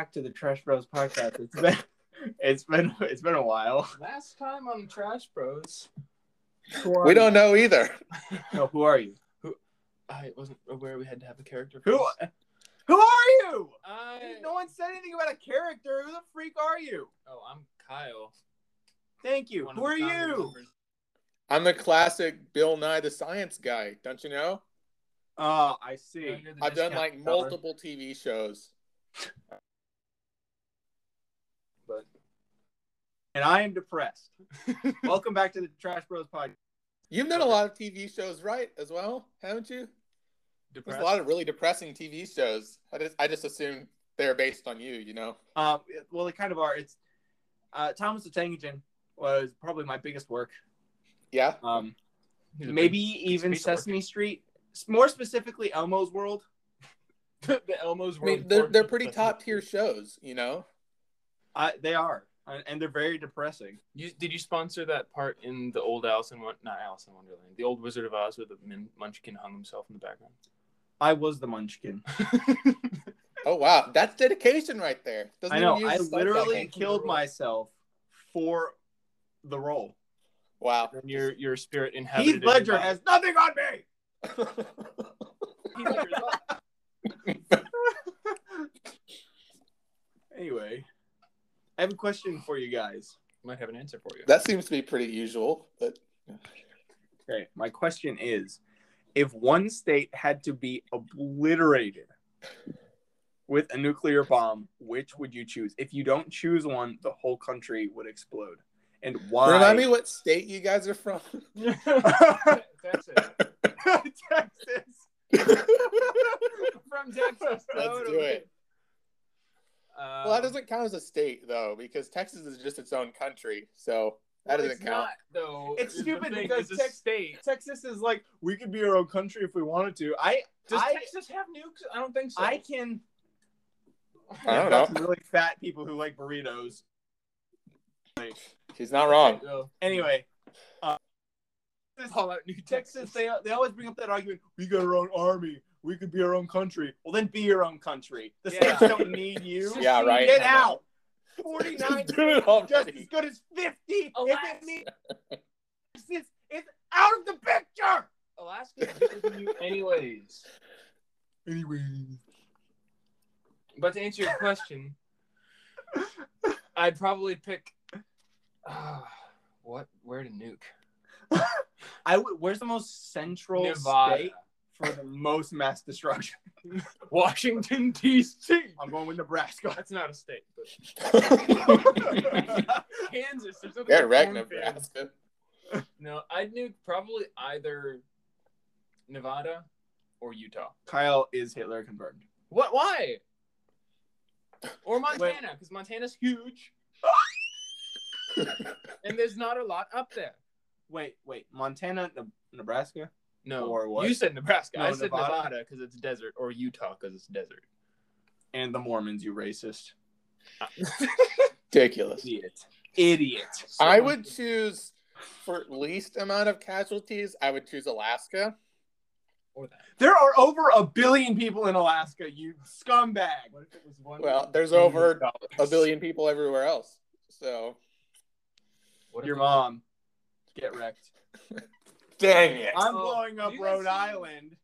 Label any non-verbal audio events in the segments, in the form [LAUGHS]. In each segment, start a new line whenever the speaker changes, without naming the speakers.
back to the Trash Bros podcast. It's been [LAUGHS] it's been it's been a while.
Last time on Trash Bros,
We don't know either. [LAUGHS]
No, who are you?
Who I wasn't aware we had to have a character.
Who [LAUGHS] who are you?
I
No one said anything about a character. Who the freak are you?
oh, I'm Kyle.
Thank you.
one
Who are you?
members.
I'm the classic Bill Nye the Science Guy. Don't you know?
Oh, I see.
Oh,
I've done like
seller.
multiple TV shows.
but
And I am depressed. [LAUGHS] Welcome back to the Trash Bros podcast.
You've done a lot of TV shows, right? As well, haven't you? There's a lot of really depressing TV shows. I just, I just assumed they're based on you. You know?
Um, well, they kind of are. It's uh, Thomas the Tank Engine was probably my biggest work.
Yeah.
Um, maybe
big
even
piece of work.
Sesame Street. More specifically, Elmo's World. [LAUGHS]
the Elmo's World.
I mean, they're they're pretty top tier shows. You know?
I, they are, and and they're very depressing.
You, did you sponsor that part in the old Alice in Won- not Alice in Wonderland, the old Wizard of Oz where the min- Munchkin hung himself in the background?
I was the Munchkin. [LAUGHS]
Oh wow, that's dedication right there. Doesn't
I know.
even use
I literally killed myself for the role.
Wow.
and your your spirit inhabited.
Heath Ledger has nothing on me. [LAUGHS]
Heath Ledger's up. [LAUGHS]
Anyway, I have a question for you guys.
I Might have an answer for you.
that seems to be pretty usual, but
Okay, my question is if one state had to be obliterated with a nuclear bomb, which would you choose? If you don't choose one, the whole country would explode. And why?
remind me what state you guys are from.
That's [LAUGHS] it. [LAUGHS]
Texas. [LAUGHS]
From Texas.
Let's do it.
Um,
Well, that doesn't count as a state though, because Texas is just its own country, so that
well,
doesn't
it's
count.
Not, though.
It's stupid because
it's a
Tex-
state.
Texas is like we could be our own country if we wanted to. I
Does
I,
Texas have nukes? I don't think so.
I can.
I don't know.
some really fat people who like burritos.
He's not wrong.
Anyway, uh,
Call out New
Texas, they they always bring up that argument. We got our own army. We could be our own country. Well, then be your own country. The
Yeah.
states don't need you. [LAUGHS]
Yeah, right.
Get out. Forty nine,
Just do it [LAUGHS]
just as good as fifty. If
Alaska.
it needs, it's, it's out of the picture.
Alaska's bigger than you, anyways.
Anyway,
But to answer your question, I'd probably pick. Uh, what? Where to nuke? [LAUGHS]
I w- where's the most central
Nevada.
state for the most mass destruction? [LAUGHS]
Washington D.C.
I'm going with Nebraska.
That's not a state, but [LAUGHS] Kansas. There's nothing
Get
like
wrecked,
cornfields.
Nebraska.
No, I'd nuke probably either Nevada or Utah.
Kyle is Hitler confirmed.
What? Why? Or Montana, because Montana's huge, [LAUGHS] and there's not a lot up there.
Wait, wait, Montana, Ne- Nebraska.
No,
Or what?
you said Nebraska.
No,
I said
Nevada.
Nevada because it's desert, or Utah because it's desert.
and the Mormons, you racist. [LAUGHS]
Ridiculous.
Idiot. Idiot.
I would choose for least amount of casualties. I would choose Alaska.
or that.
There are over a billion people in Alaska, you scumbag.
What if it was one?
Well, there's over a billion people everywhere else. So,
What
Your mom. Get wrecked. [LAUGHS]
dang it.
I'm
Oh,
blowing up
do you guys
Rhode
see-
Island.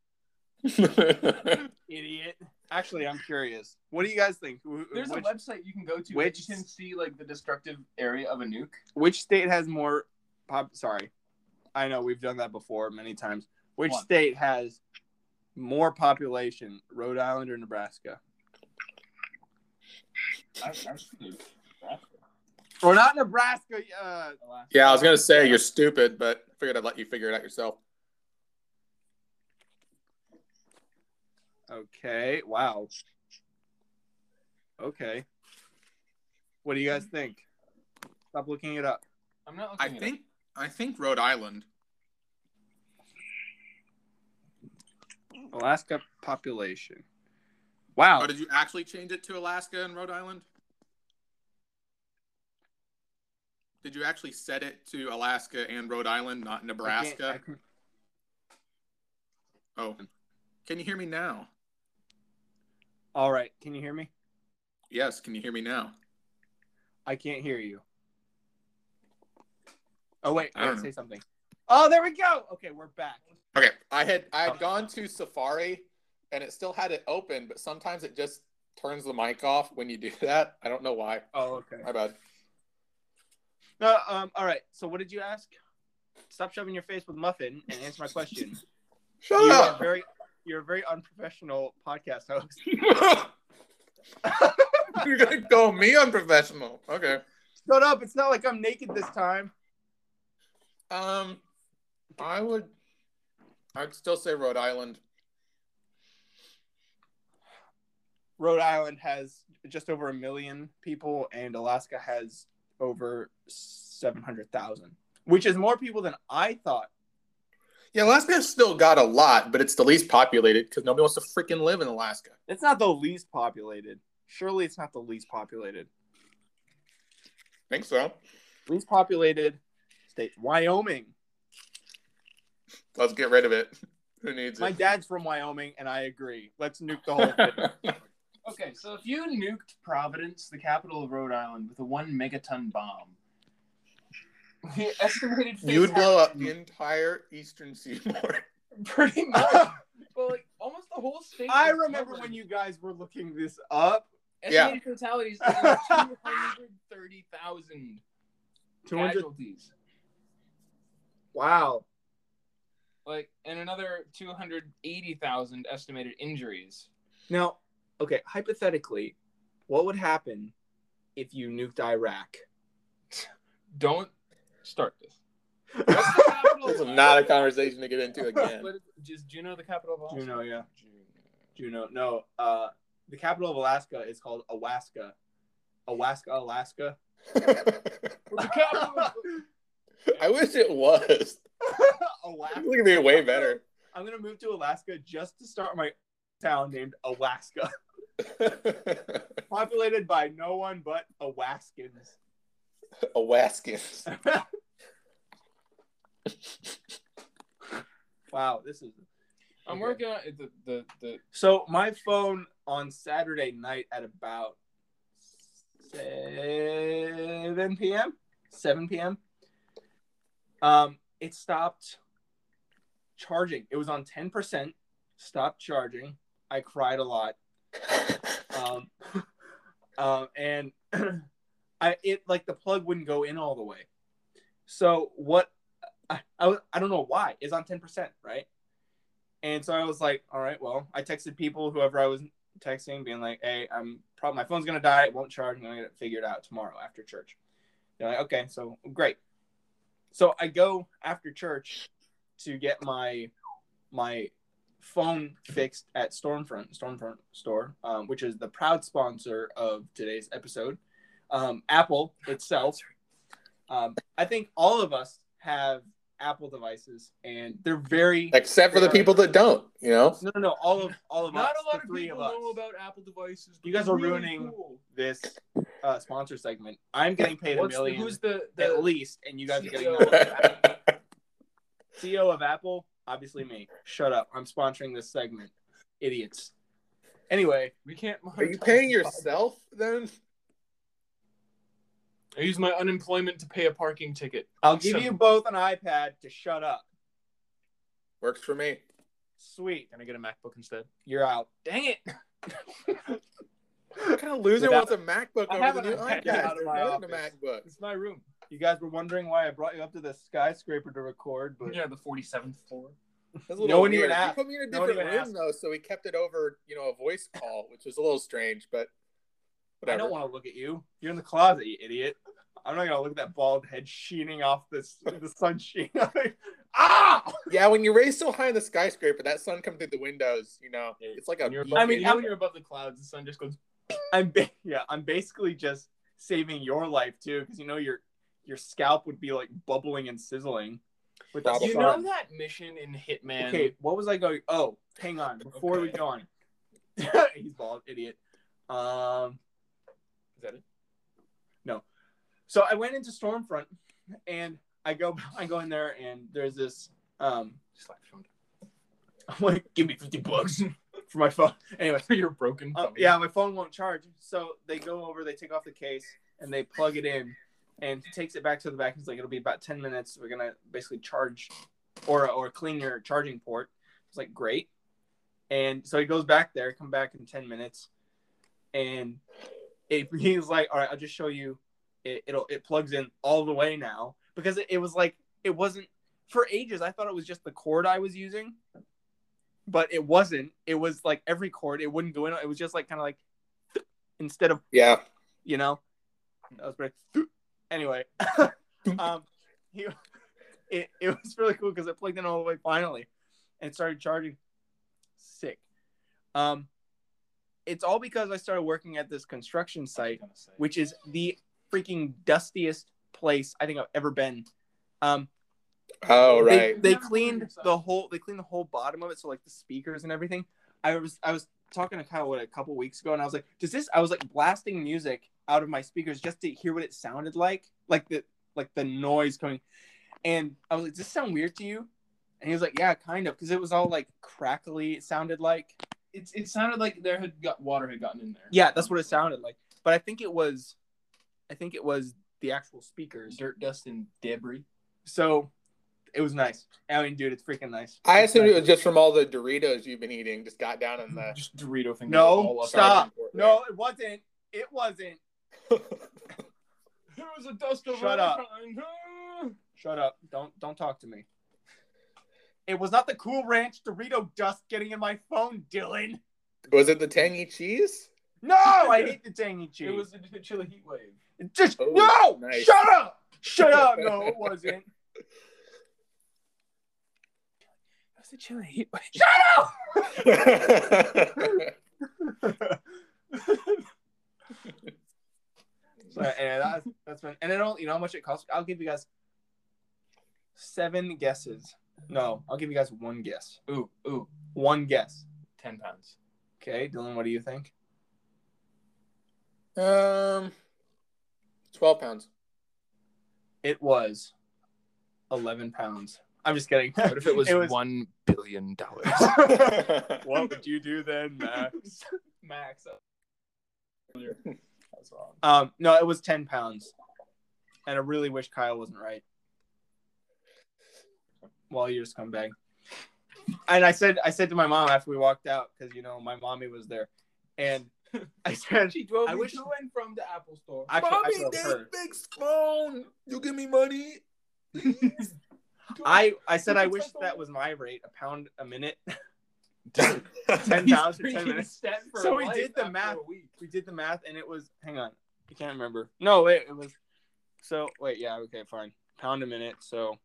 Idiot. Actually, I'm curious. What do you guys think? Wh-
There's
which,
a website you can go to
which-
which you can see like the destructive area of a nuke.
which state has more pop? Sorry, I know we've done that before many times. Which
One.
state has more population, Rhode Island or Nebraska?
I, I,
Or not Nebraska? Uh,
yeah, I was gonna say you're stupid, but I figured I'd let you figure it out yourself.
okay. Wow. Okay. What do you guys think? Stop looking it up.
I'm not
I
looking.
think I think Rhode Island.
Alaska population. Wow.
Oh, did you actually change it to Alaska and Rhode Island? Did you actually set it to Alaska and Rhode Island, not
I can't-
Nebraska?
I can't-
Oh, can you hear me now?
All right. Can you hear me?
Yes, can you hear me now?
I can't hear you. Oh wait,
I
I gotta say something. Oh, there we go. Okay, we're back.
Okay, I had I had
Oh.
gone to Safari, and it still had it open, but sometimes it just turns the mic off when you do [LAUGHS] that. I don't know why.
Oh, okay.
My bad.
No, um, all right. So what did you ask? Stop shoving your face with muffin and answer my question. [LAUGHS]
Shut
you are very, you're a very unprofessional podcast host. [LAUGHS]
You're gonna call me unprofessional. Okay.
Shut up! It's not like I'm naked this time.
Um, I would. I'd still say Rhode Island.
Rhode Island has just over a million people, and Alaska has over seven hundred thousand, which is more people than I thought.
Yeah, Alaska's still got a lot, but it's the least populated because nobody wants to freaking live in Alaska.
It's not the least populated. Surely, it's not the least populated.
think so.
Least populated state, Wyoming.
Let's get rid of it. Who needs
My
it?
My dad's from Wyoming, and I agree. Let's nuke the whole thing. [LAUGHS]
Okay, so if you nuked Providence, the capital of Rhode Island, with a one megaton bomb, the [LAUGHS] estimated
you would blow up the entire eastern seaboard. [LAUGHS]
pretty [LAUGHS] much. well, like almost the whole state.
I remember
covered.
when you guys were looking this up.
estimated fatalities two hundred thirty thousand
200
casualties,
Wow.
like, and another two hundred eighty thousand estimated injuries.
Now, okay, hypothetically, what would happen if you nuked Iraq?
Don't start this. What's the?
This is not a conversation to get into again.
What is, is Juneau the capital of Alaska?
Juneau, yeah.
Juneau.
Juneau. No, uh, the capital of Alaska is called Awaska. Awaska, Alaska.
What's the capital? of- [LAUGHS]
I wish it was. [LAUGHS]
Alaska.
It's gonna be way better.
I'm gonna move to Alaska just to start my town named Alaska, [LAUGHS] populated by no one but Awaskans.
Awaskins. [LAUGHS]
Wow, this is
I'm
Okay.
working on the the the.
so. My phone on Saturday night at about seven p.m. Seven p.m. Um, it stopped charging. It was on ten percent. Stopped charging. I cried a lot. Um, [LAUGHS] um, and [CLEARS THROAT] I it like the plug wouldn't go in all the way. So what? I I, I don't know why is on ten percent, right? And so I was like, all right, well, I texted people, whoever I was texting, being like, hey, I'm probably my phone's gonna die, it won't charge, I'm gonna get it figured out tomorrow after church. They're like, okay, so great. So I go after church to get my my phone fixed at Stormfront Stormfront store, um, which is the proud sponsor of today's episode. Um, Apple itself. Um, I think all of us have Apple devices, and they're very
Except for the people that don't, you know?
no, no, no. All of all of us
Not
us,
a lot
the
of people
of
know about Apple devices.
You guys
they're really
ruining-
cool.
this uh, sponsor segment. I'm getting paid a
What's the,
million
who's the, the
at least, and you guys are getting
CEO?
nothing. CEO of Apple, [LAUGHS] obviously me. Shut up. I'm sponsoring this segment. Idiots. Anyway,
We can't.
Are you paying yourself then?
I use my unemployment to pay a parking ticket.
I'll give
So-
you both an iPad to shut up.
Works for me.
Sweet.
Can I get a MacBook instead?
You're out.
Dang it! [LAUGHS]
What kind of loser
Without-
wants a MacBook
I
over
have
the new [LAUGHS]
iPad
iPad?
out of my office.
MacBook.
It's my room.
You guys were wondering why I brought you up to the skyscraper to record, but
Yeah, the 47th floor.
That's a
No
little
one even
weird. You
asked.
put me in a
No one
different
even
room
asked.
though, so we kept it over, you know, a voice call, which was a little strange, but whatever.
I don't want to look at you. You're in the closet, you idiot. I'm not gonna look at that bald head sheening off this the [LAUGHS] sunshine. [LAUGHS] ah!
Yeah, when you raise so high in the skyscraper, that sun comes through the windows. You know, it's like a.
When you're
beacon.
above,
I mean,
you when you're above the clouds, the sun just goes.
I'm ba- [LAUGHS] yeah, I'm basically just saving your life too, because you know your your scalp would be like bubbling and sizzling with the
You know that mission in Hitman?
Okay, what was I going? Oh, hang on. Before we
Okay.
go on, [LAUGHS] he's bald, idiot. Um,
Is that it? No.
So I went into Stormfront, and I go, [LAUGHS] I go in there, and there's this. Um,
Slap
like, give me fifty bucks. For my phone. [LAUGHS] Anyway, [LAUGHS]
Your broken.
uh, yeah, my phone won't charge. So they go over, they take off the case, and they plug it in, and he takes it back to the back. He's like, "It'll be about ten minutes. We're gonna basically charge, or or clean your charging port." It's like great, and so he goes back there, come back in ten minutes, and it, [LAUGHS] he's like, "All right, I'll just show you. It, it'll it plugs in all the way now because it, it was like it wasn't for ages. I thought it was just the cord I was using." But it wasn't. It was like every chord, It wouldn't go in. It was just like kind of like [SNIFFS] instead of
Yeah. [SNIFFS]
you know that was pretty [SNIFFS] anyway [LAUGHS] [LAUGHS] um he it, it was really cool because it plugged in all the way finally and started charging sick um it's all because i started working at this construction site which is the freaking dustiest place i think i've ever been um
Oh right.
they
Never
cleaned the whole they cleaned the whole bottom of it so like the speakers and everything. I was i was talking to kyle what a couple weeks ago and i was like does this i was like blasting music out of my speakers just to hear what it sounded like like the like the noise coming. And i was like does this sound weird to you? And he was like yeah kind of because it was all like crackly it sounded like.
It's it sounded like there had got water had gotten in there.
yeah that's what it sounded like. But i think it was i think it was the actual speakers.
Dirt, dust, and debris.
so it was nice i mean dude it's freaking nice
I
It's
assumed
nice.
it was just from all the Doritos you've been eating. Just got down in the. [LAUGHS]
Just Dorito thing.
No, stop. No, it wasn't. It wasn't.
There was a dust over
Shut up. Shut up. Don't don't talk to me. It was not the Cool Ranch Dorito dust getting in my phone, Dylan.
Was it the tangy cheese?
No, I [LAUGHS] hate the tangy cheese.
It was the chilly heat wave.
just
Oh,
no.
nice.
Shut up. Shut up. No, it [LAUGHS] wasn't.
It was a chilly heat wave.
Shut up. so, and that's that's been, and it don't you know how much it costs. I'll give you guys seven guesses. No, I'll give you guys one guess.
Ooh, ooh,
One guess.
ten pounds.
Okay, Dylan, what do you think?
um, twelve pounds.
It was eleven pounds. I'm just kidding. [LAUGHS]
What if it was,
was
one billion dollars? [LAUGHS]
what would you do then, Max? [LAUGHS]
Max. That's wrong.
Um, no, it was ten pounds, and I really wish Kyle wasn't right. Well, you just come back. And I said, I said to my mom after we walked out because you know my mommy was there, and I said,
She drove
I
me
wish-
to and from the Apple store.
Actually, I should have heard.
big spoon. You give me money.
I I said I wish that was my rate, a pound a minute. [LAUGHS] [LAUGHS]
Ten
Ten pounds for ten minutes.
For
So we did the math. We did the math, and it was. Hang on, I can't remember. No, wait, it was. So wait, yeah, okay, fine. Pound a minute, so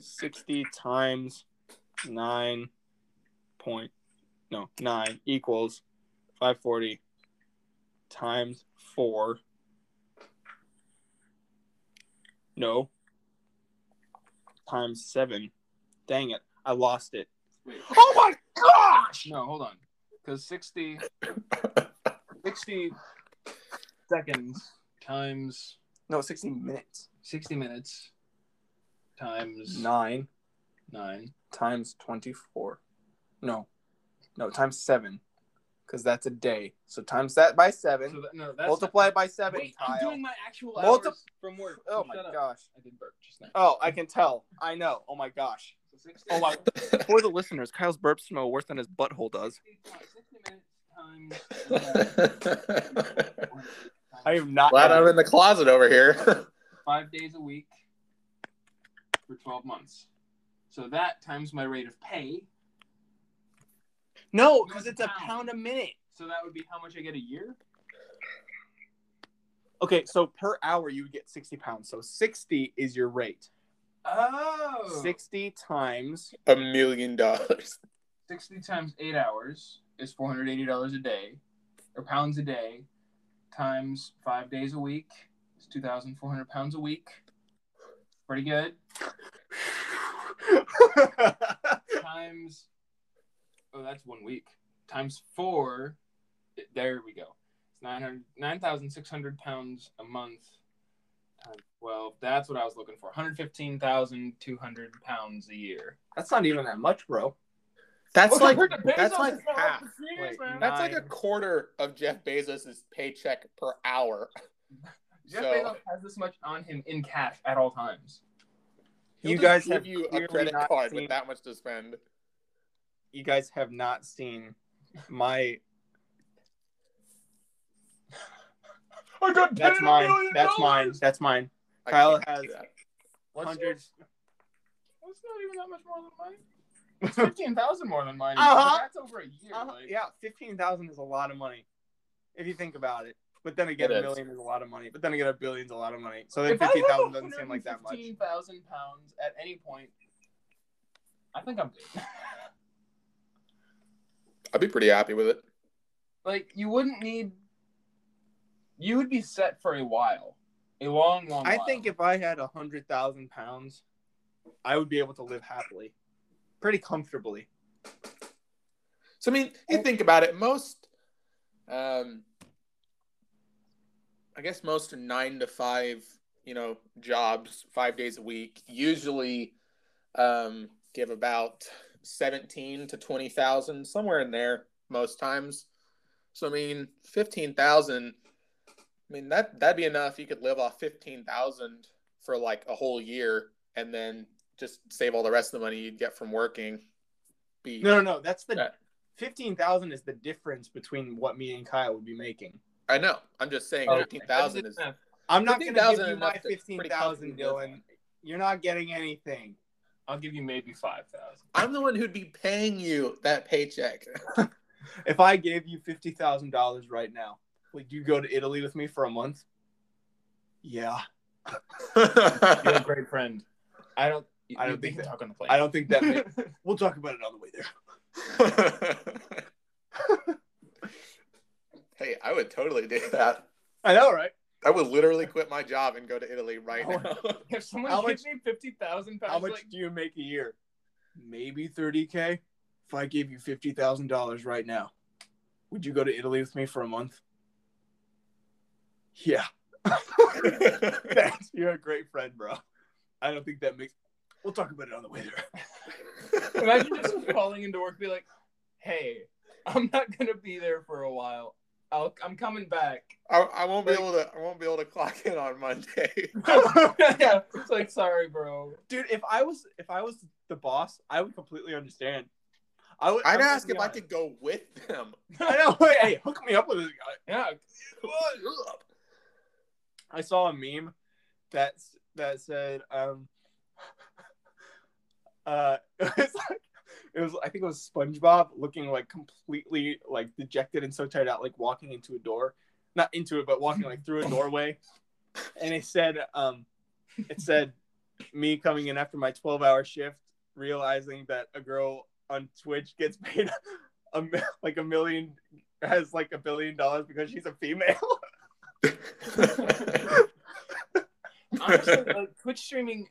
sixty times nine point no nine equals five forty times four. No. Times seven. Dang it, I lost it.
Wait,
Oh my gosh!
no, hold on. Because 60, 60 seconds times
No, sixty minutes.
60 minutes times
Nine.
nine.
times 24. No. No, times 7. Because that's a day. So times that by 7.
So that, no, that's
multiply by 7,
Wait,
Kyle.
I'm doing my actual
Multi-
hours from work.
oh
So
my
up.
gosh.
I did burp just now.
Oh, I can tell. I know. Oh my gosh.
So 60,
Oh my. For the listeners, Kyle's burps smell worse than his butthole does.
60 minutes times. [LAUGHS]
I am not.
Glad I'm in the closet over here. [LAUGHS]
five days a week for 12 months. So that times my rate of pay.
No, because it's a
Pound.
pound a minute.
So that would be how much I get a year?
Okay, so per hour you would get 60 pounds. So 60 is your rate.
Oh.
60 times.
a million dollars.
60 times 8 hours is $480 a day, or pounds a day, times 5 days a week is 2,400 pounds a week. Pretty good. [LAUGHS] Times, oh, that's one week. Times 4, there we go. It's 900 9,600 pounds a month. Times 12. That's what I was looking for. 115,200 pounds a year.
That's not even that much, bro.
That's
Well,
like that's like half.
the same,
Wait,
man.
That's like a quarter of Jeff Bezos's paycheck per hour. [LAUGHS]
Jeff
so-
Bezos has this much on him in cash at all times.
He'll
You guys have
you a credit card
seen-
with that much to spend.
You guys have not seen my.
I got
That's mine. That's mine. That's mine.
I
Kyle has
do.
Hundreds.
That's not even that much more than mine. [LAUGHS] It's fifteen thousand more than mine.
Uh-huh.
That's over a year.
Uh,
like-
yeah, fifteen thousand is a lot of money, if you think about it. But then again,
It
a million is a lot of money. But then again, a billion's a lot of money. So then
If I
fifty
have
thousand doesn't seem like that much.
Fifteen thousand pounds at any point. I think I'm good. [LAUGHS]
I'd be pretty happy with it.
like you wouldn't need. You would be set for a while, a long, long.
I
while.
think if I had a hundred thousand pounds, I would be able to live happily, pretty comfortably.
So I mean, you think about it, most um I guess most nine to five, you know, jobs, five days a week, usually um give about seventeen to twenty thousand, somewhere in there most times. So I mean, fifteen thousand I mean that that'd be enough. You could live off fifteen thousand for like a whole year and then just save all the rest of the money you'd get from working. Be
No, no, no. That's the
Yeah.
fifteen thousand is the difference between what me and Kyle would be making.
I know. I'm just saying
Oh,
fifteen thousand is
I'm not going to
15,000
give you my
enough to
fifteen
pretty
thousand,
comfortably live
Dylan. You're not getting anything.
I'll give you maybe five thousand.
I'm the one who'd be paying you that paycheck. [LAUGHS]
If I gave you fifty thousand dollars right now, would you go to Italy with me for a month? Yeah, [LAUGHS]
You're a great friend. I don't.
I don't think
can
that-
talk on the plane.
I don't think that. May- [LAUGHS] we'll talk about it on the way there.
hey, I would totally do that.
I know, right?
I would literally quit my job and go to Italy right
How-
now. [LAUGHS]
if someone
How
gives me fifty thousand pounds,
How much
like,
do you make a year? Maybe thirty k. If I gave you fifty thousand dollars right now, would you go to Italy with me for a month? Yeah, [LAUGHS] Thanks. You're a great friend, bro. I don't think that makes. We'll talk about it on the way there.
imagine just falling into work, be like, "Hey, I'm not gonna be there for a while. I'll, I'm coming back."
I, I won't be able to. I won't be able to clock in on Monday. [LAUGHS]
yeah, it's like, sorry, bro.
Dude, if I was if I was the boss, I would completely understand. I would.
I'd
I'm
ask
be
if I could go with them. [LAUGHS]
I know. Wait, hey, hook me up with this guy.
Yeah,
I saw a meme that that said, um, [LAUGHS] uh, it's like it was. I think it was SpongeBob looking like completely like dejected and so tired out, like walking into a door, not into it, but walking like through a doorway. And it said, um, it said, me coming in after my twelve-hour shift, realizing that a girl on Twitch gets paid a like a million has like a billion dollars because she's a female. [LAUGHS]
honestly, like Twitch streaming,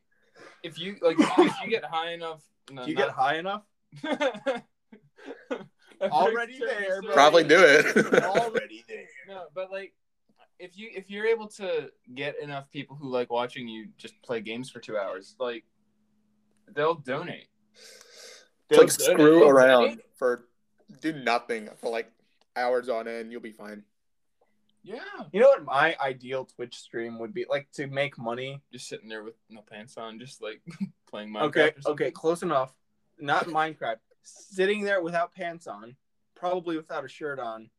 if you like, if you get high enough, no,
Do you get high enough? [LAUGHS]
That
Already there, bro.
Probably do it. [LAUGHS]
Already there.
No, but like, if you if you're able to get enough people who like watching you just play games for two hours, like, they'll donate.
It's like
They'll
screw
donate.
around for do nothing for like hours on end. You'll be fine.
Yeah,
You know what my ideal Twitch stream would be like to make money?
just sitting there with no pants on, just like [LAUGHS] playing Minecraft.
Okay,
or
okay, close enough. Not Minecraft. Sitting there without pants on, probably without a shirt on,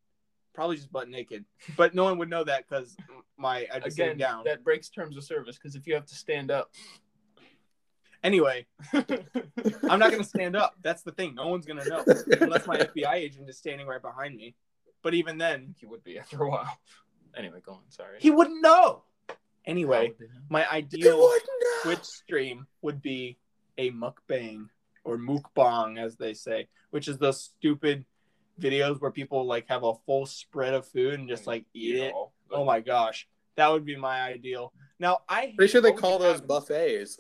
probably just butt naked. But no one would know that because my I'd be sitting
Again,
down.
that breaks terms of service because if you have to stand up,
Anyway, [LAUGHS] I'm not gonna stand up. That's the thing. No one's gonna know unless my FBI agent is standing right behind me. But even then,
he would be after a while. Anyway, go on. Sorry.
he wouldn't know. Anyway,
would
my ideal. Twitch stream would be a mukbang or mukbang, as they say, which is those stupid videos where people like have a full spread of food and just like eat it. Oh my gosh, that would be my ideal. Now I
Pretty sure they call those
happens-
buffets.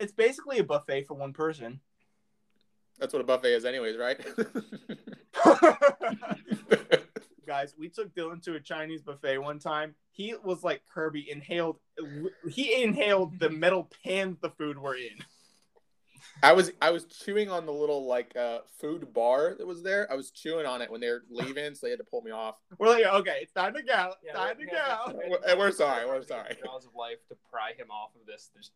It's basically a buffet for one person.
That's what a buffet is, anyways, right? [LAUGHS]
Guys, we took Dylan to a Chinese buffet one time. He was like Kirby, inhaled. He inhaled the metal pans the food were in.
I was I was chewing on the little like uh food bar that was there. I was chewing on it when they were leaving, so they had to pull me off.
We're like, okay, it's time to go.
Yeah,
time
we-
to
we have
go.
to-
We're- and we're sorry, we're sorry.
Jaws of life to pry him off of this. There's...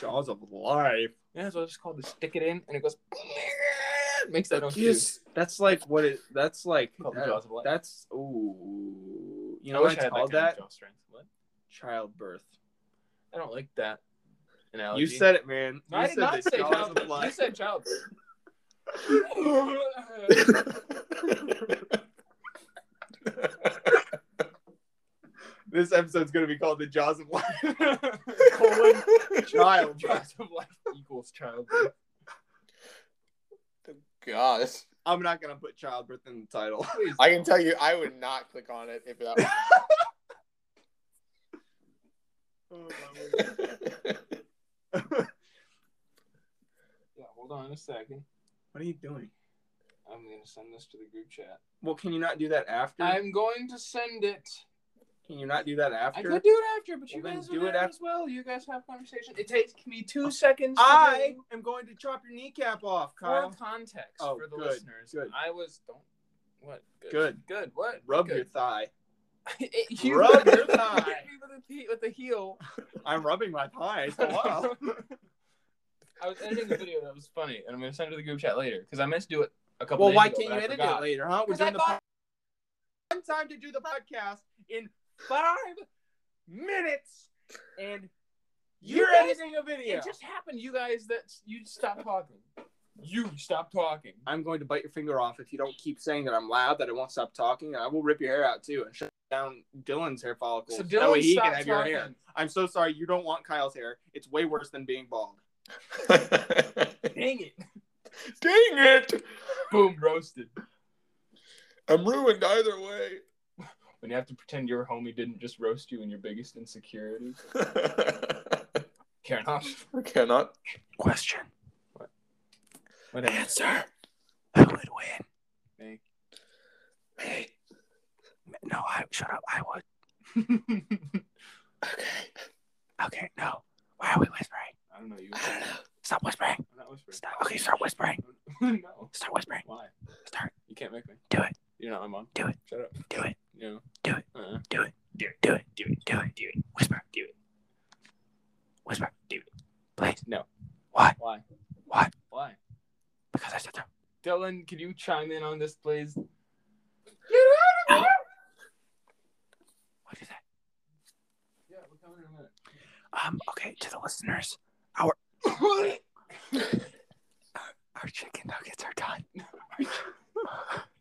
Jaws of life.
Yeah, so I just called to stick it in, and it goes. [LAUGHS] Makes that noise.
Yes, that's like what it. That's like
Called
that-
jaws of life.
that's ooh. You know
wish
what
I
it's
had
called
that,
that?
jaw strength. What?
Childbirth.
I don't like that analogy.
You said it, man.
No,
you
I did not say
jaws
childbirth.
of
You said childbirth. [LAUGHS]
This episode's gonna be called the Jaws of Life. [LAUGHS] Colon child. [LAUGHS]
Jaws of life equals childbirth.
Gosh,
I'm not gonna put childbirth in the title.
Please.
I can tell you, I would not click on it if that.
Oh, [LAUGHS] Yeah, hold on a second.
What are you doing?
I'm gonna send this to the group chat.
Well, can you not do that after?
I'm going to send it.
Can you not do that after?
I
after?
could do it after, but you
Well,
guys
do it
it
af-
as well. You guys have conversation. It takes me two seconds. To
I
do.
am going to chop your kneecap off, Kyle.
for context
Oh,
for the
good,
listeners.
good.
I was don't what
Good.
good what
Rub
good.
your thigh.
It- [LAUGHS] you
Rub your [LAUGHS] thigh.
with the, with the heel. [LAUGHS]
I'm rubbing my thighs. Oh, Hello.
I was editing the video that was funny, and I'm gonna send it to the group chat later because I meant to do it a couple.
well,
days
why
ago,
can't you
I
edit
forgot.
it later, huh? We're
'Cause I
the po- one time to do the podcast in five minutes, and
You
you're
guys-
editing a video.
It just happened, you guys. That you stop talking. You stop talking.
I'm going to bite your finger off if you don't keep saying that I'm loud, that I won't stop talking, and I will rip your hair out too and shut down Dylan's hair follicles.
So
that way he can have your hair. I'm so sorry. You don't want Kyle's hair. It's way worse than being bald. [LAUGHS]
Dang it!
Dang it!
Boom, roasted.
I'm ruined either way.
When you have to pretend your homie didn't just roast you in your biggest insecurity. [LAUGHS]
cannot. Cannot.
Question.
What
Answer.
Who would win?
Me.
Me.
No, I shut up. I would.
Okay.
Okay, no. Why are we whispering?
I don't know you.
I don't know.
Stop whispering.
I'm not whispering.
Stop. Okay, start whispering.
no.
Start whispering.
Why?
Start.
You can't make me.
Do it.
You're not my mom.
Do it.
Shut up.
Do it.
You know.
Do it.
Uh-uh.
Do it.
Do it.
Do it.
Do it.
Do it.
Do it.
Whisper.
Do it.
Whisper.
Do it.
Please.
No.
Why?
Why?
Why?
Why?
Because I said so.
Dylan, could you chime in on this, please?
What is that?
Yeah, we're coming in a minute.
Um. Okay, to the listeners, our [COUGHS] our chicken nuggets are done.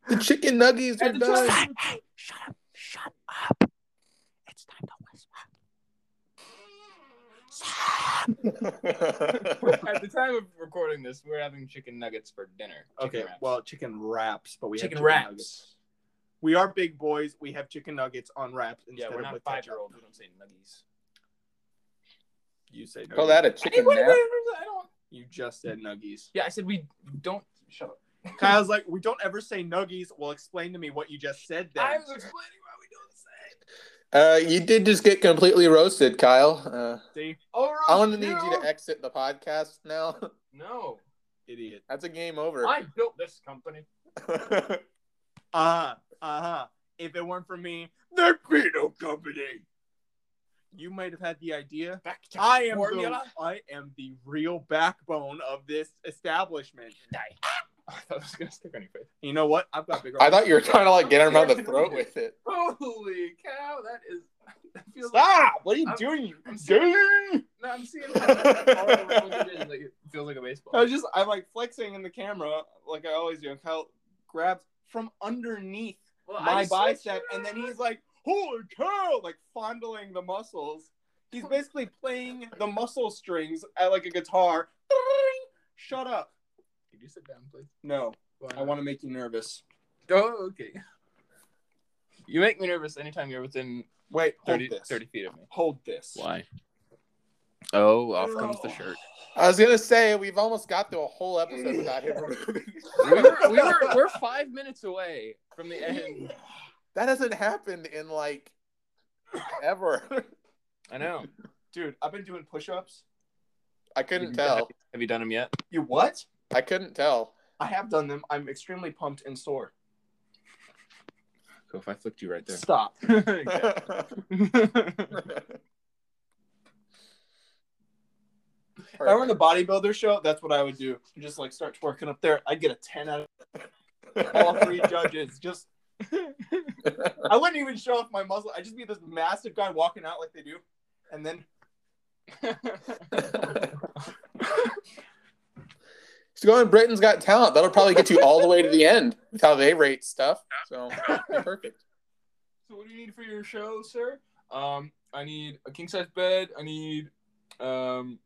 The chicken nuggets are done.
Hey, hey, shut up! Shut up! It's time to whisper. Sam.
At the time of recording this, we're having chicken nuggets for dinner. Chicken
Okay,
wraps.
well, chicken wraps, but we
chicken,
have
wraps.
nuggets. We are big boys. We have chicken nuggets on wraps
Yeah,
instead
we're
of
not
with
five year olds. We don't say nuggies.
You say
Call that a chicken
Wait, wait,
nap?
wait, wait, I don't.
You just said nuggies.
Yeah, I said we don't. Shut up. [LAUGHS]
Kyle's like, we don't ever say nuggies. Well, explain to me what you just said. Then
I was explaining why we don't say.
Uh, you did just get completely roasted, Kyle. Uh,
See,
Oh,
I'm gonna need you to exit the podcast now. [LAUGHS]
No,
idiot.
That's a game over.
I built this company. [LAUGHS]
Uh huh. Uh huh. If it weren't for me, there'd be no company. You might have had the idea.
Back to
I am
formula.
the, I am the real backbone of this establishment.
Die. [LAUGHS] I thought it was gonna stick on your face.
You know what? I've got bigger.
I thought you were trying to like get him around the [LAUGHS] throat with it.
Holy cow! That is. [LAUGHS] That feels
Stop! What are you
I'm-
doing? You
I'm
dirty!
Like, no, I'm seeing all the roles it is, like it feels like a baseball.
I was just, I'm like flexing in the camera like I always do. And Kyle grabs from underneath
Well,
my bicep, and then he's like, "Holy cow!" Like fondling the muscles. He's basically playing the muscle strings at like a guitar. [LAUGHS] Shut up!
Could you sit down, please?
No,
Why
I want to make you nervous.
Oh, okay. You make me nervous anytime you're within
Wait, hold
30,
this.
30 feet of me.
Hold this.
Why? Oh, off comes the shirt.
I was gonna say we've almost got through a whole episode without him [LAUGHS]
we were, we were, we're five minutes away from the end. [LAUGHS]
That hasn't happened in like ever.
I know.
Dude, I've been doing push-ups
I couldn't tell.
Have you done them yet?
You what?
I couldn't tell.
I have done them. I'm extremely pumped and sore.
So if I flicked you right there.
Stop. [LAUGHS] [LAUGHS] If I were in a bodybuilder show, that's what I would do. Just like start twerking up there. I'd get a 10 out of all three judges. Just [LAUGHS] I wouldn't even show off my muscle. I'd just be this massive guy walking out like they do. And then [LAUGHS]
So going Britain's Got Talent. That'll probably get you all the way to the end with how they rate stuff. So perfect. [LAUGHS]
So what do you need for your show, sir? Um, I need a king size bed. I need um,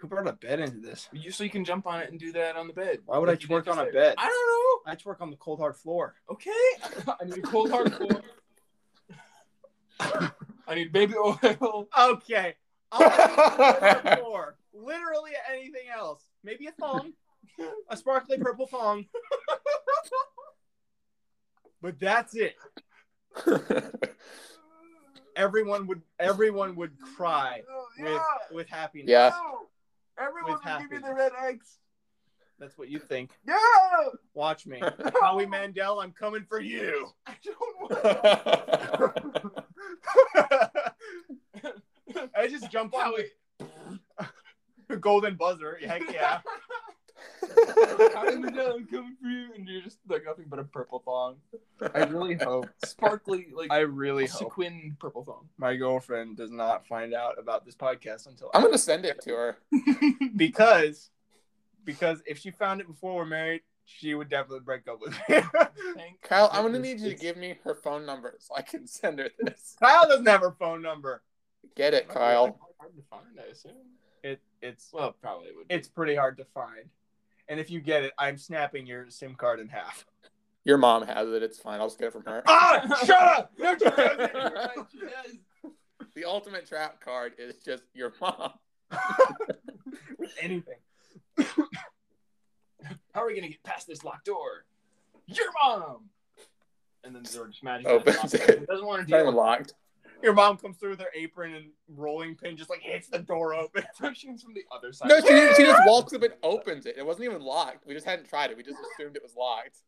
who brought a bed into this?
you so you can jump on it and do that on the bed.
Why would I
Like you did
twerk on a bed?
I don't know.
I twerk on the cold hard floor.
Okay, [LAUGHS] I need a cold hard floor. [LAUGHS] I need baby oil.
Okay. [LAUGHS] I'll floor. Literally anything else. Maybe a thong. A sparkly purple thong. But that's it. Everyone would everyone would cry oh, with with happiness.
Yeah.
Everyone will give you the red eggs.
That's what you think.
Yeah.
Watch me. [LAUGHS] Howie Mandel, I'm coming for you.
I don't [LAUGHS] want. [LAUGHS]
I just jump on the golden buzzer. Heck yeah.
Howie Mandel, I'm coming for you, just like nothing but a purple thong,
I really hope. [LAUGHS]
sparkly like
I really hope
purple thong.
my girlfriend does not find out about this podcast until
I'm gonna send it to her. [LAUGHS]
because because if she found it before we're married, she would definitely break up with me. [LAUGHS]
Kyle, I'm gonna need you to give me her phone number so I can send her this.
Kyle doesn't have her phone number.
Get it, Kyle.
Hard to find, I assume.
It it's
Well, probably it would. be.
it's pretty hard to find. And if you get it, I'm snapping your SIM card in half.
Your mom has it. It's fine. I'll just get it from her.
Ah, shut up! No, she
You're right, she does.
The ultimate trap card is just your mom.
With anything.
How are we gonna get past this locked door? Your mom. And then the door just magically
Opens it.
It doesn't want
It's
to
not
deal
even locked.
Your mom comes through with her apron and rolling pin, just like hits the door open. [LAUGHS]
She's from the other side.
No, she, she just walks up and opens it. It wasn't even locked. We just hadn't tried it. We just assumed it was locked.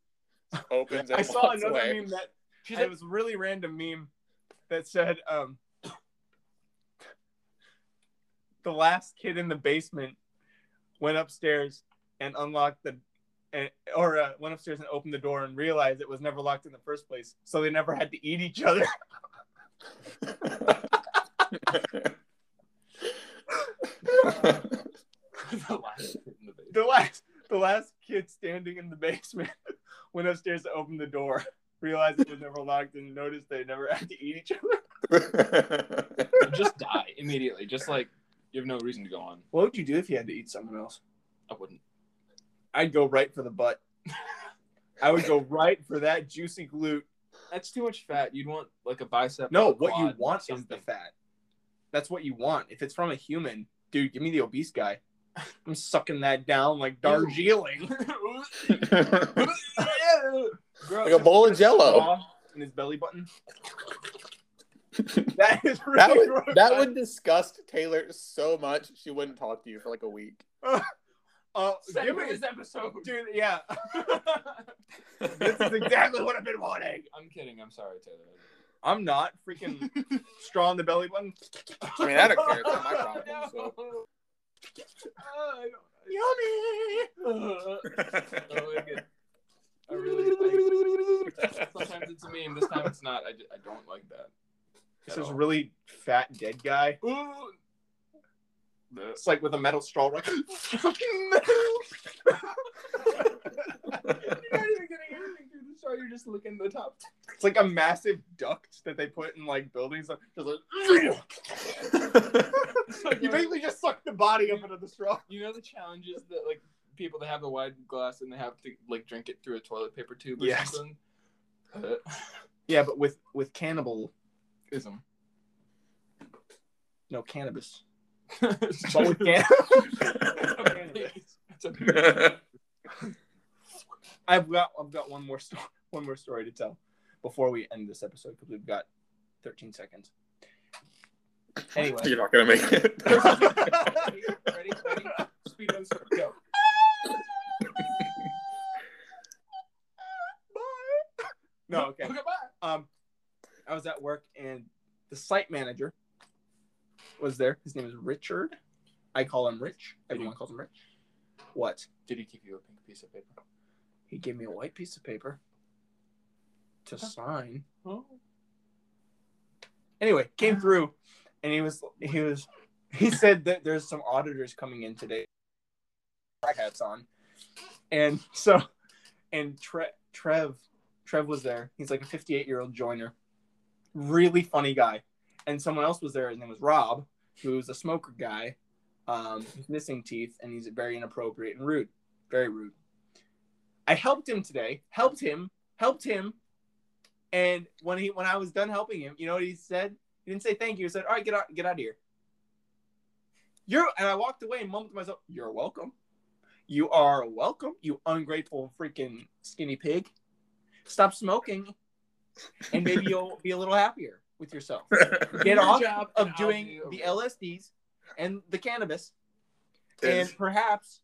Just opens it.
I saw
walks
another
away.
meme that
She's
it
like,
was a really random meme that said, um, [COUGHS] the last kid in the basement went upstairs and unlocked the, and, or uh, went upstairs and opened the door and realized it was never locked in the first place, so they never had to eat each other. [LAUGHS]
the last kid the
the last, the last kid standing in the basement [LAUGHS] went upstairs to open the door, realized it was never locked, and noticed they never had to eat each other. [LAUGHS]
just die immediately. Just like you have no reason to go on.
What would you do if you had to eat someone else?
I wouldn't.
I'd go right for the butt. I would go right for that juicy glute.
That's too much fat. You'd want like a bicep.
No,
a
what you want is the fat. That's what you want. If it's from a human, dude, give me the obese guy. [LAUGHS] I'm sucking that down like Darjeeling. [LAUGHS]
Like a bowl of jello.
In his belly button. [LAUGHS] That is really
That would
gross.
that would disgust Taylor so much she wouldn't talk to you for like a week.
Uh,
Send
give
me
me
this episode.
dude. Yeah, [LAUGHS] this is exactly what I've been wanting.
I'm kidding. I'm sorry, Taylor.
I'm not freaking [LAUGHS] straw in the belly button.
I mean, I don't care. It's not my [LAUGHS] problem. So.
Oh, I get- I really, I, sometimes it's a meme. This time it's not. I, ju- I don't like that.
This is really fat dead guy.
Ooh. The-
It's like with a metal straw. Like, [LAUGHS]
fucking metal. You're not even getting anything through the straw. You're just licking the top.
it's like a massive duct that they put in like buildings. Just like, [LAUGHS] [LAUGHS] you basically just suck the body up into the straw.
You know the challenges that like people that have a wide glass and they have to like drink it through a toilet paper tube or
Yes.
something. Uh,
Yeah, but with with
cannibalism.
no cannabis.
But
But with can-
It's a
I've got I've got one more story one more story to tell before we end this episode because we've got 13 seconds. Anyway.
You're not gonna make it. [LAUGHS]
ready? Ready? Speed on start. Go.
no, okay.
Okay, bye.
Um, I was at work and the site manager was there. His name is Richard. I call him Rich. Everyone calls him Rich. What?
Did he give you a pink piece of paper?
He gave me a white piece of paper to sign.
Oh.
Anyway, came ah. through, and he was he was he said that there's some auditors coming in today. Hats on, and so, and Tre- Trev Trev was there. He's like a 58 year old joiner, really funny guy, and someone else was there. His name was Rob, who's a smoker guy. Um, missing teeth, and he's very inappropriate and rude, very rude. I helped him today. Helped him. Helped him. And when he when I was done helping him, you know what he said? He didn't say thank you. He said, "All right, get out, get out of here." You're and I walked away and mumbled to myself, "You're welcome. You are welcome. You ungrateful freaking skinny pig. Stop smoking, and maybe you'll be a little happier with yourself. [LAUGHS] Get off
job
of doing
do
the
it.
LSDs and the cannabis,
Is-
and perhaps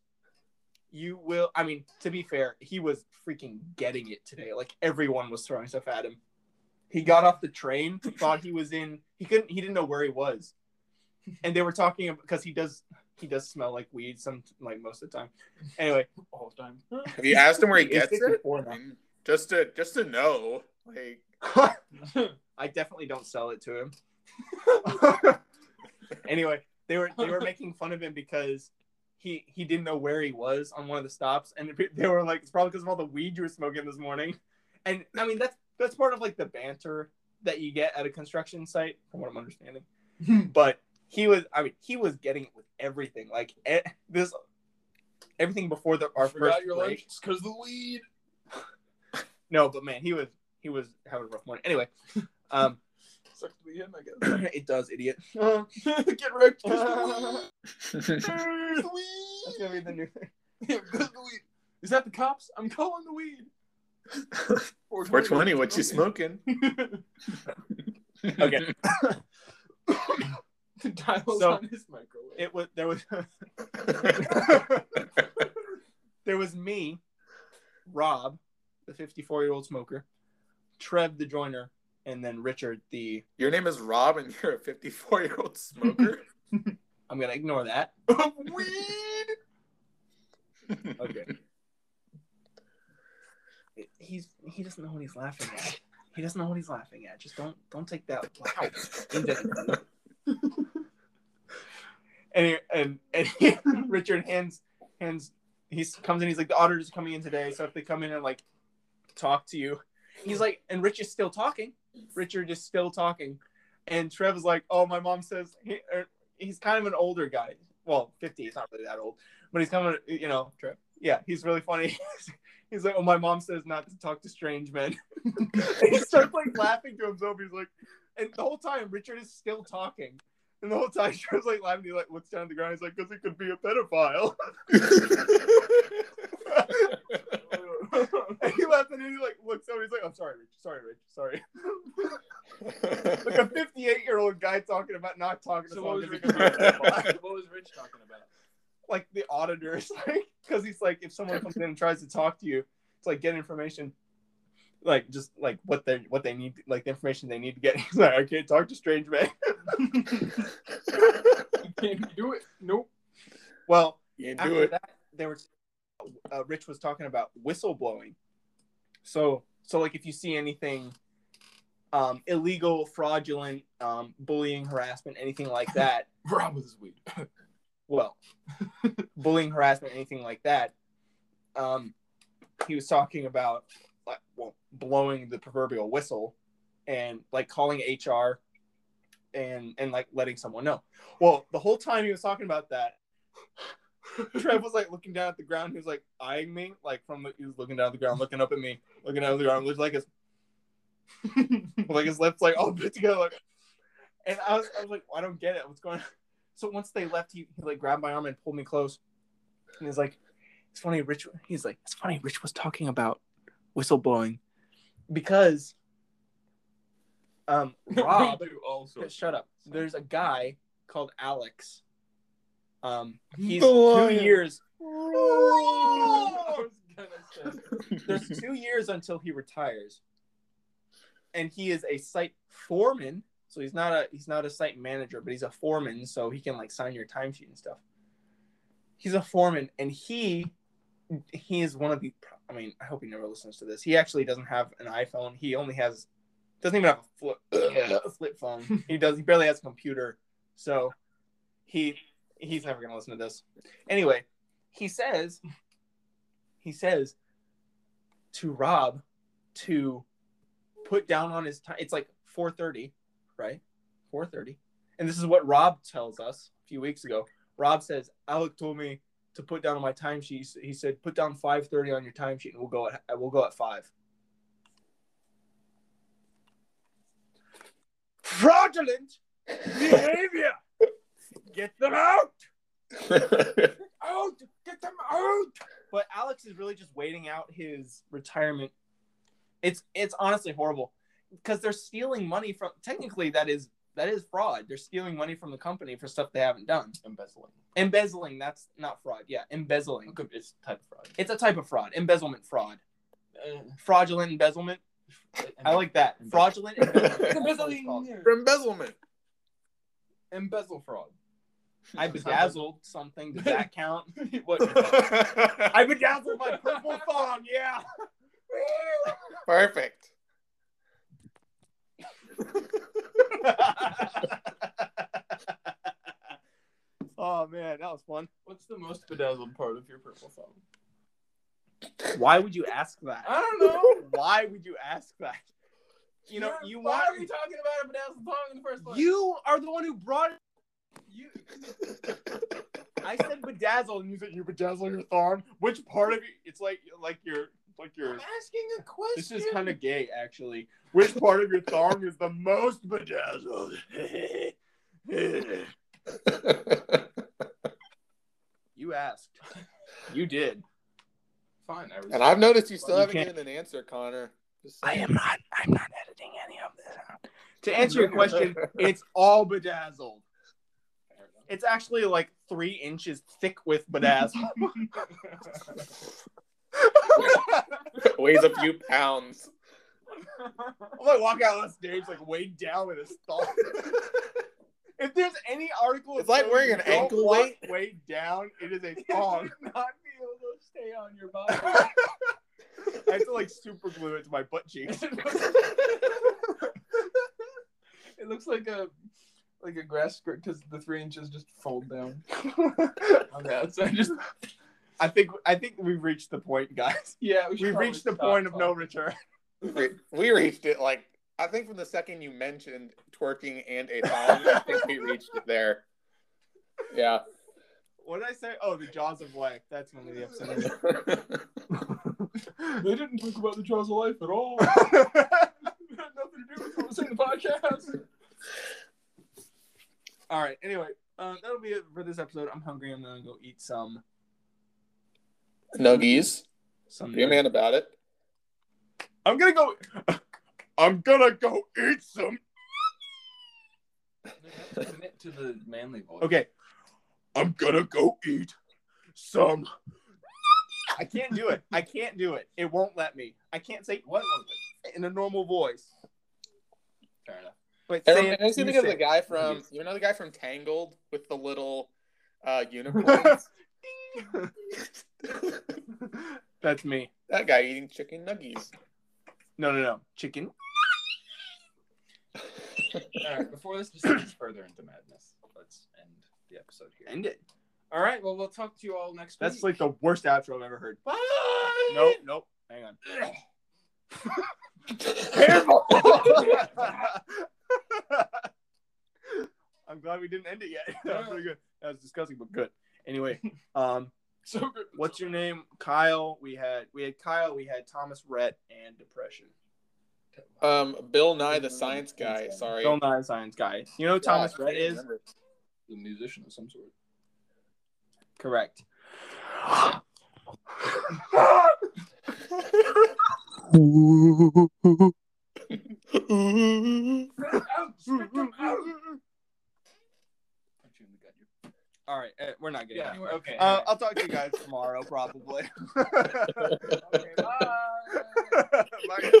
you will. I mean, to be fair, he was freaking getting it today. Like everyone was throwing stuff at him. He got off the train, thought he was in. He couldn't. He didn't know where he was, and they were talking because he does. He does smell like weed some like most of the time. Anyway,
all the time.
Have you asked him where he gets it?
54
I just to just to know, like [LAUGHS]
I definitely don't sell it to him. [LAUGHS] anyway, they were they were [LAUGHS] making fun of him because he he didn't know where he was on one of the stops, and [LAUGHS] they were like, "It's probably because of all the weed you were smoking this morning." And I mean, that's that's part of like the banter that you get at a construction site, from what I'm understanding. But he was, I mean, he was getting it with everything. Like this, everything before the our
Forgot
first
your
break.
because the weed.
No, but man, he was he was having a rough morning. Anyway, um,
Sucks to be him, I guess. [CLEARS THROAT]
it does, idiot. [LAUGHS]
Get ripped. of [LAUGHS]
That's
the weed.
Gonna be the new thing. [LAUGHS]
Yeah, 'cause of the weed. Is that the cops? I'm calling the weed.
420, what you smoking?
Okay.
Dials
So,
on his microwave.
It was there was there was me, Rob, the 54 year old smoker, Trev the joiner, and then Richard the.
Your name is Rob and you're a 54 year old smoker? [LAUGHS]
I'm gonna ignore that. [LAUGHS]
weed.
Okay. He's he doesn't know what he's laughing at. He doesn't know what he's laughing at. Just don't don't take that. Wow. [LAUGHS] And and and he, Richard hands hands he comes in. He's like the auditors are coming in today, so if they come in and like talk to you, he's like, and Rich is still talking. Richard is still talking, and Trev is like, oh, my mom says he, er, he's kind of an older guy. Well, fifty. He's not really that old, but he's kind of you know, Trev. Yeah, he's really funny. [LAUGHS] he's like, oh, my mom says not to talk to strange men. [LAUGHS] he starts like laughing to himself. He's like, and the whole time Richard is still talking. And the whole time [LAUGHS] Trev's like laughing, he like looks down at the ground. He's like, "Cause he could be a pedophile." And he laughs and he like looks over. He's like, "I'm sorry, Rich. Sorry, Rich. Sorry." [LAUGHS] like a 58 year old guy talking about not talking to
So what
someone
was,
'cause
Rich,
he could be a pedophile.
what was Rich talking about?
like the auditors, [LAUGHS] like because he's like, if someone comes in and tries to talk to you, it's like get information, like just like what they what they need, like the information they need to get. [LAUGHS] He's like, I can't talk to strange men.
can't do it? Nope.
well,
you do it.
that, they were uh, Rich was talking about whistleblowing. So so like if you see anything um, illegal, fraudulent, um, bullying, harassment, anything like that, [LAUGHS]
Rob with his weed. [LAUGHS]
well, bullying, harassment, anything like that. Um, he was talking about like well blowing the proverbial whistle and like calling HR and and like letting someone know. Well, the whole time he was talking about that, [LAUGHS] Trev was like looking down at the ground. He was like eyeing me, like from the, he was looking down at the ground, looking up at me, looking down at the ground, with like his [LAUGHS] like his lips like all put together, like. And I was, I was like, I don't get it. What's going on? So once they left, he, he like grabbed my arm and pulled me close, and he's like, "It's funny, Rich." He's like, "It's funny, Rich was talking about whistleblowing because Um, [LAUGHS] Rob, shut up. There's a guy called Alex. Um, he's two years. [LAUGHS]
I was gonna say.
There's two years until he retires, and he is a site foreman. So he's not a he's not a site manager, but he's a foreman, so he can like sign your timesheet and stuff. He's a foreman, and he he is one of the. I mean, I hope he never listens to this. He actually doesn't have an iPhone. He only has doesn't even have a flip a flip phone. He does. He barely has a computer. So he he's never gonna listen to this. Anyway, he says he says to Rob to put down on his time. It's like four thirty, right? Four thirty, and this is what Rob tells us a few weeks ago. Rob says Alec told me to put down on my timesheet. He said put down five thirty on your timesheet, and we'll go at we'll go at five. Fraudulent behavior. Get them out. [LAUGHS] Out. Get them out. But Alex is really just waiting out his retirement. It's it's honestly horrible because they're stealing money from. Technically, that is that is fraud. They're stealing money from the company for stuff they haven't done.
Embezzling.
Embezzling. That's not fraud. Yeah, embezzling.
It's a type of fraud.
It's a type of fraud. Embezzlement fraud.
Uh,
Fraudulent embezzlement. [LAUGHS] I like that. Fraudulent [LAUGHS] embezzlement.
Embezzling.
Embezzlement.
Embezzle fraud.
I [LAUGHS] bedazzled something. Does that count? [LAUGHS]
what? [LAUGHS]
I bedazzled my purple thong. Yeah.
Perfect.
oh man, that was fun.
What's the most bedazzled part of your purple thumb?
Why would you ask that?
I don't know.
Why would you ask that? You know,
You're-
you
Why
want
are we talking about a bedazzled thumb in the first place?
you are the one who brought it.
You.
I said bedazzled, and you said you bedazzle your thong. Which part of you? It's like like your like your.
I'm asking a question.
This is kind of gay, actually. Which part of your thong is the most bedazzled? you asked. You did.
fine. I was.
and I've noticed you still
You
haven't
can't-
given an answer, Connor.
I am not. I'm not editing any of this out. To answer your [LAUGHS] question, it's all bedazzled. It's actually like three inches thick with bedazzle. [LAUGHS]
Weighs a few pounds.
I'm like walking out on stage like weighed down with a thong. if there's any article,
It's like wearing an ankle weight.
weighed down. It is a [LAUGHS] thong.
not be able to stay on your body.
I have to like super glue it to my butt cheeks. [LAUGHS]
it looks like a like a grass skirt because the three inches just fold down on the outside. Just
I think I think we've reached the point, guys.
yeah, we
we've reached the
stop
point of no return. [LAUGHS]
we, we reached it like I think from the second you mentioned twerking and a thong, I think we reached it there. Yeah.
What did I say? Oh, the jaws of life. That's one of the episodes. [LAUGHS]
They didn't talk about the jaws of life at all. it [LAUGHS] had nothing to do with what was in the podcast.
All right. Anyway, uh, that'll be it for this episode. I'm hungry. I'm gonna go eat some.
Nuggies.
Some.
Be a man about it.
I'm gonna go. I'm gonna go eat some.
Commit to the manly voice.
Okay. I'm gonna go eat some. I can't do it. I can't do it. It won't let me. I can't say
What
in a normal voice.
Fair enough.
But
It
say
rem-
it,
makes me think of the guy from you know the guy from Tangled with the little uh unicorns. [LAUGHS]
That's me.
that guy eating chicken nuggies.
No, no, no. Chicken. [LAUGHS]
All right, before this descends further into madness, let's end the episode here.
End it.
All right, well, we'll talk to you all next week.
That's
week.
like the worst outro I've ever heard.
Bye.
Nope, nope. Hang on. [LAUGHS]
Careful. [LAUGHS]
I'm glad we didn't end it yet. [LAUGHS] that was pretty good. That was disgusting, but good. Anyway, [LAUGHS] um,
So good.
what's your name? Kyle. We had we had Kyle. We had Thomas Rhett and depression.
um, Bill Nye the Science Guy. Sorry.
Bill Nye the Science Guy. You know who Thomas
Yeah, I
Rhett is?
remember.
The musician of some sort.
Correct. All right, eh, we're not getting
Yeah.
anywhere.
Okay.
Uh, I'll talk to you guys tomorrow, probably. [LAUGHS]
okay. Bye.
Bye. [LAUGHS]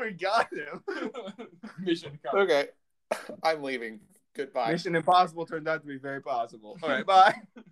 we got him. [LAUGHS]
Mission accomplished.
okay. I'm leaving. Goodbye.
Mission Impossible turned out to be very possible. All right, bye. [LAUGHS]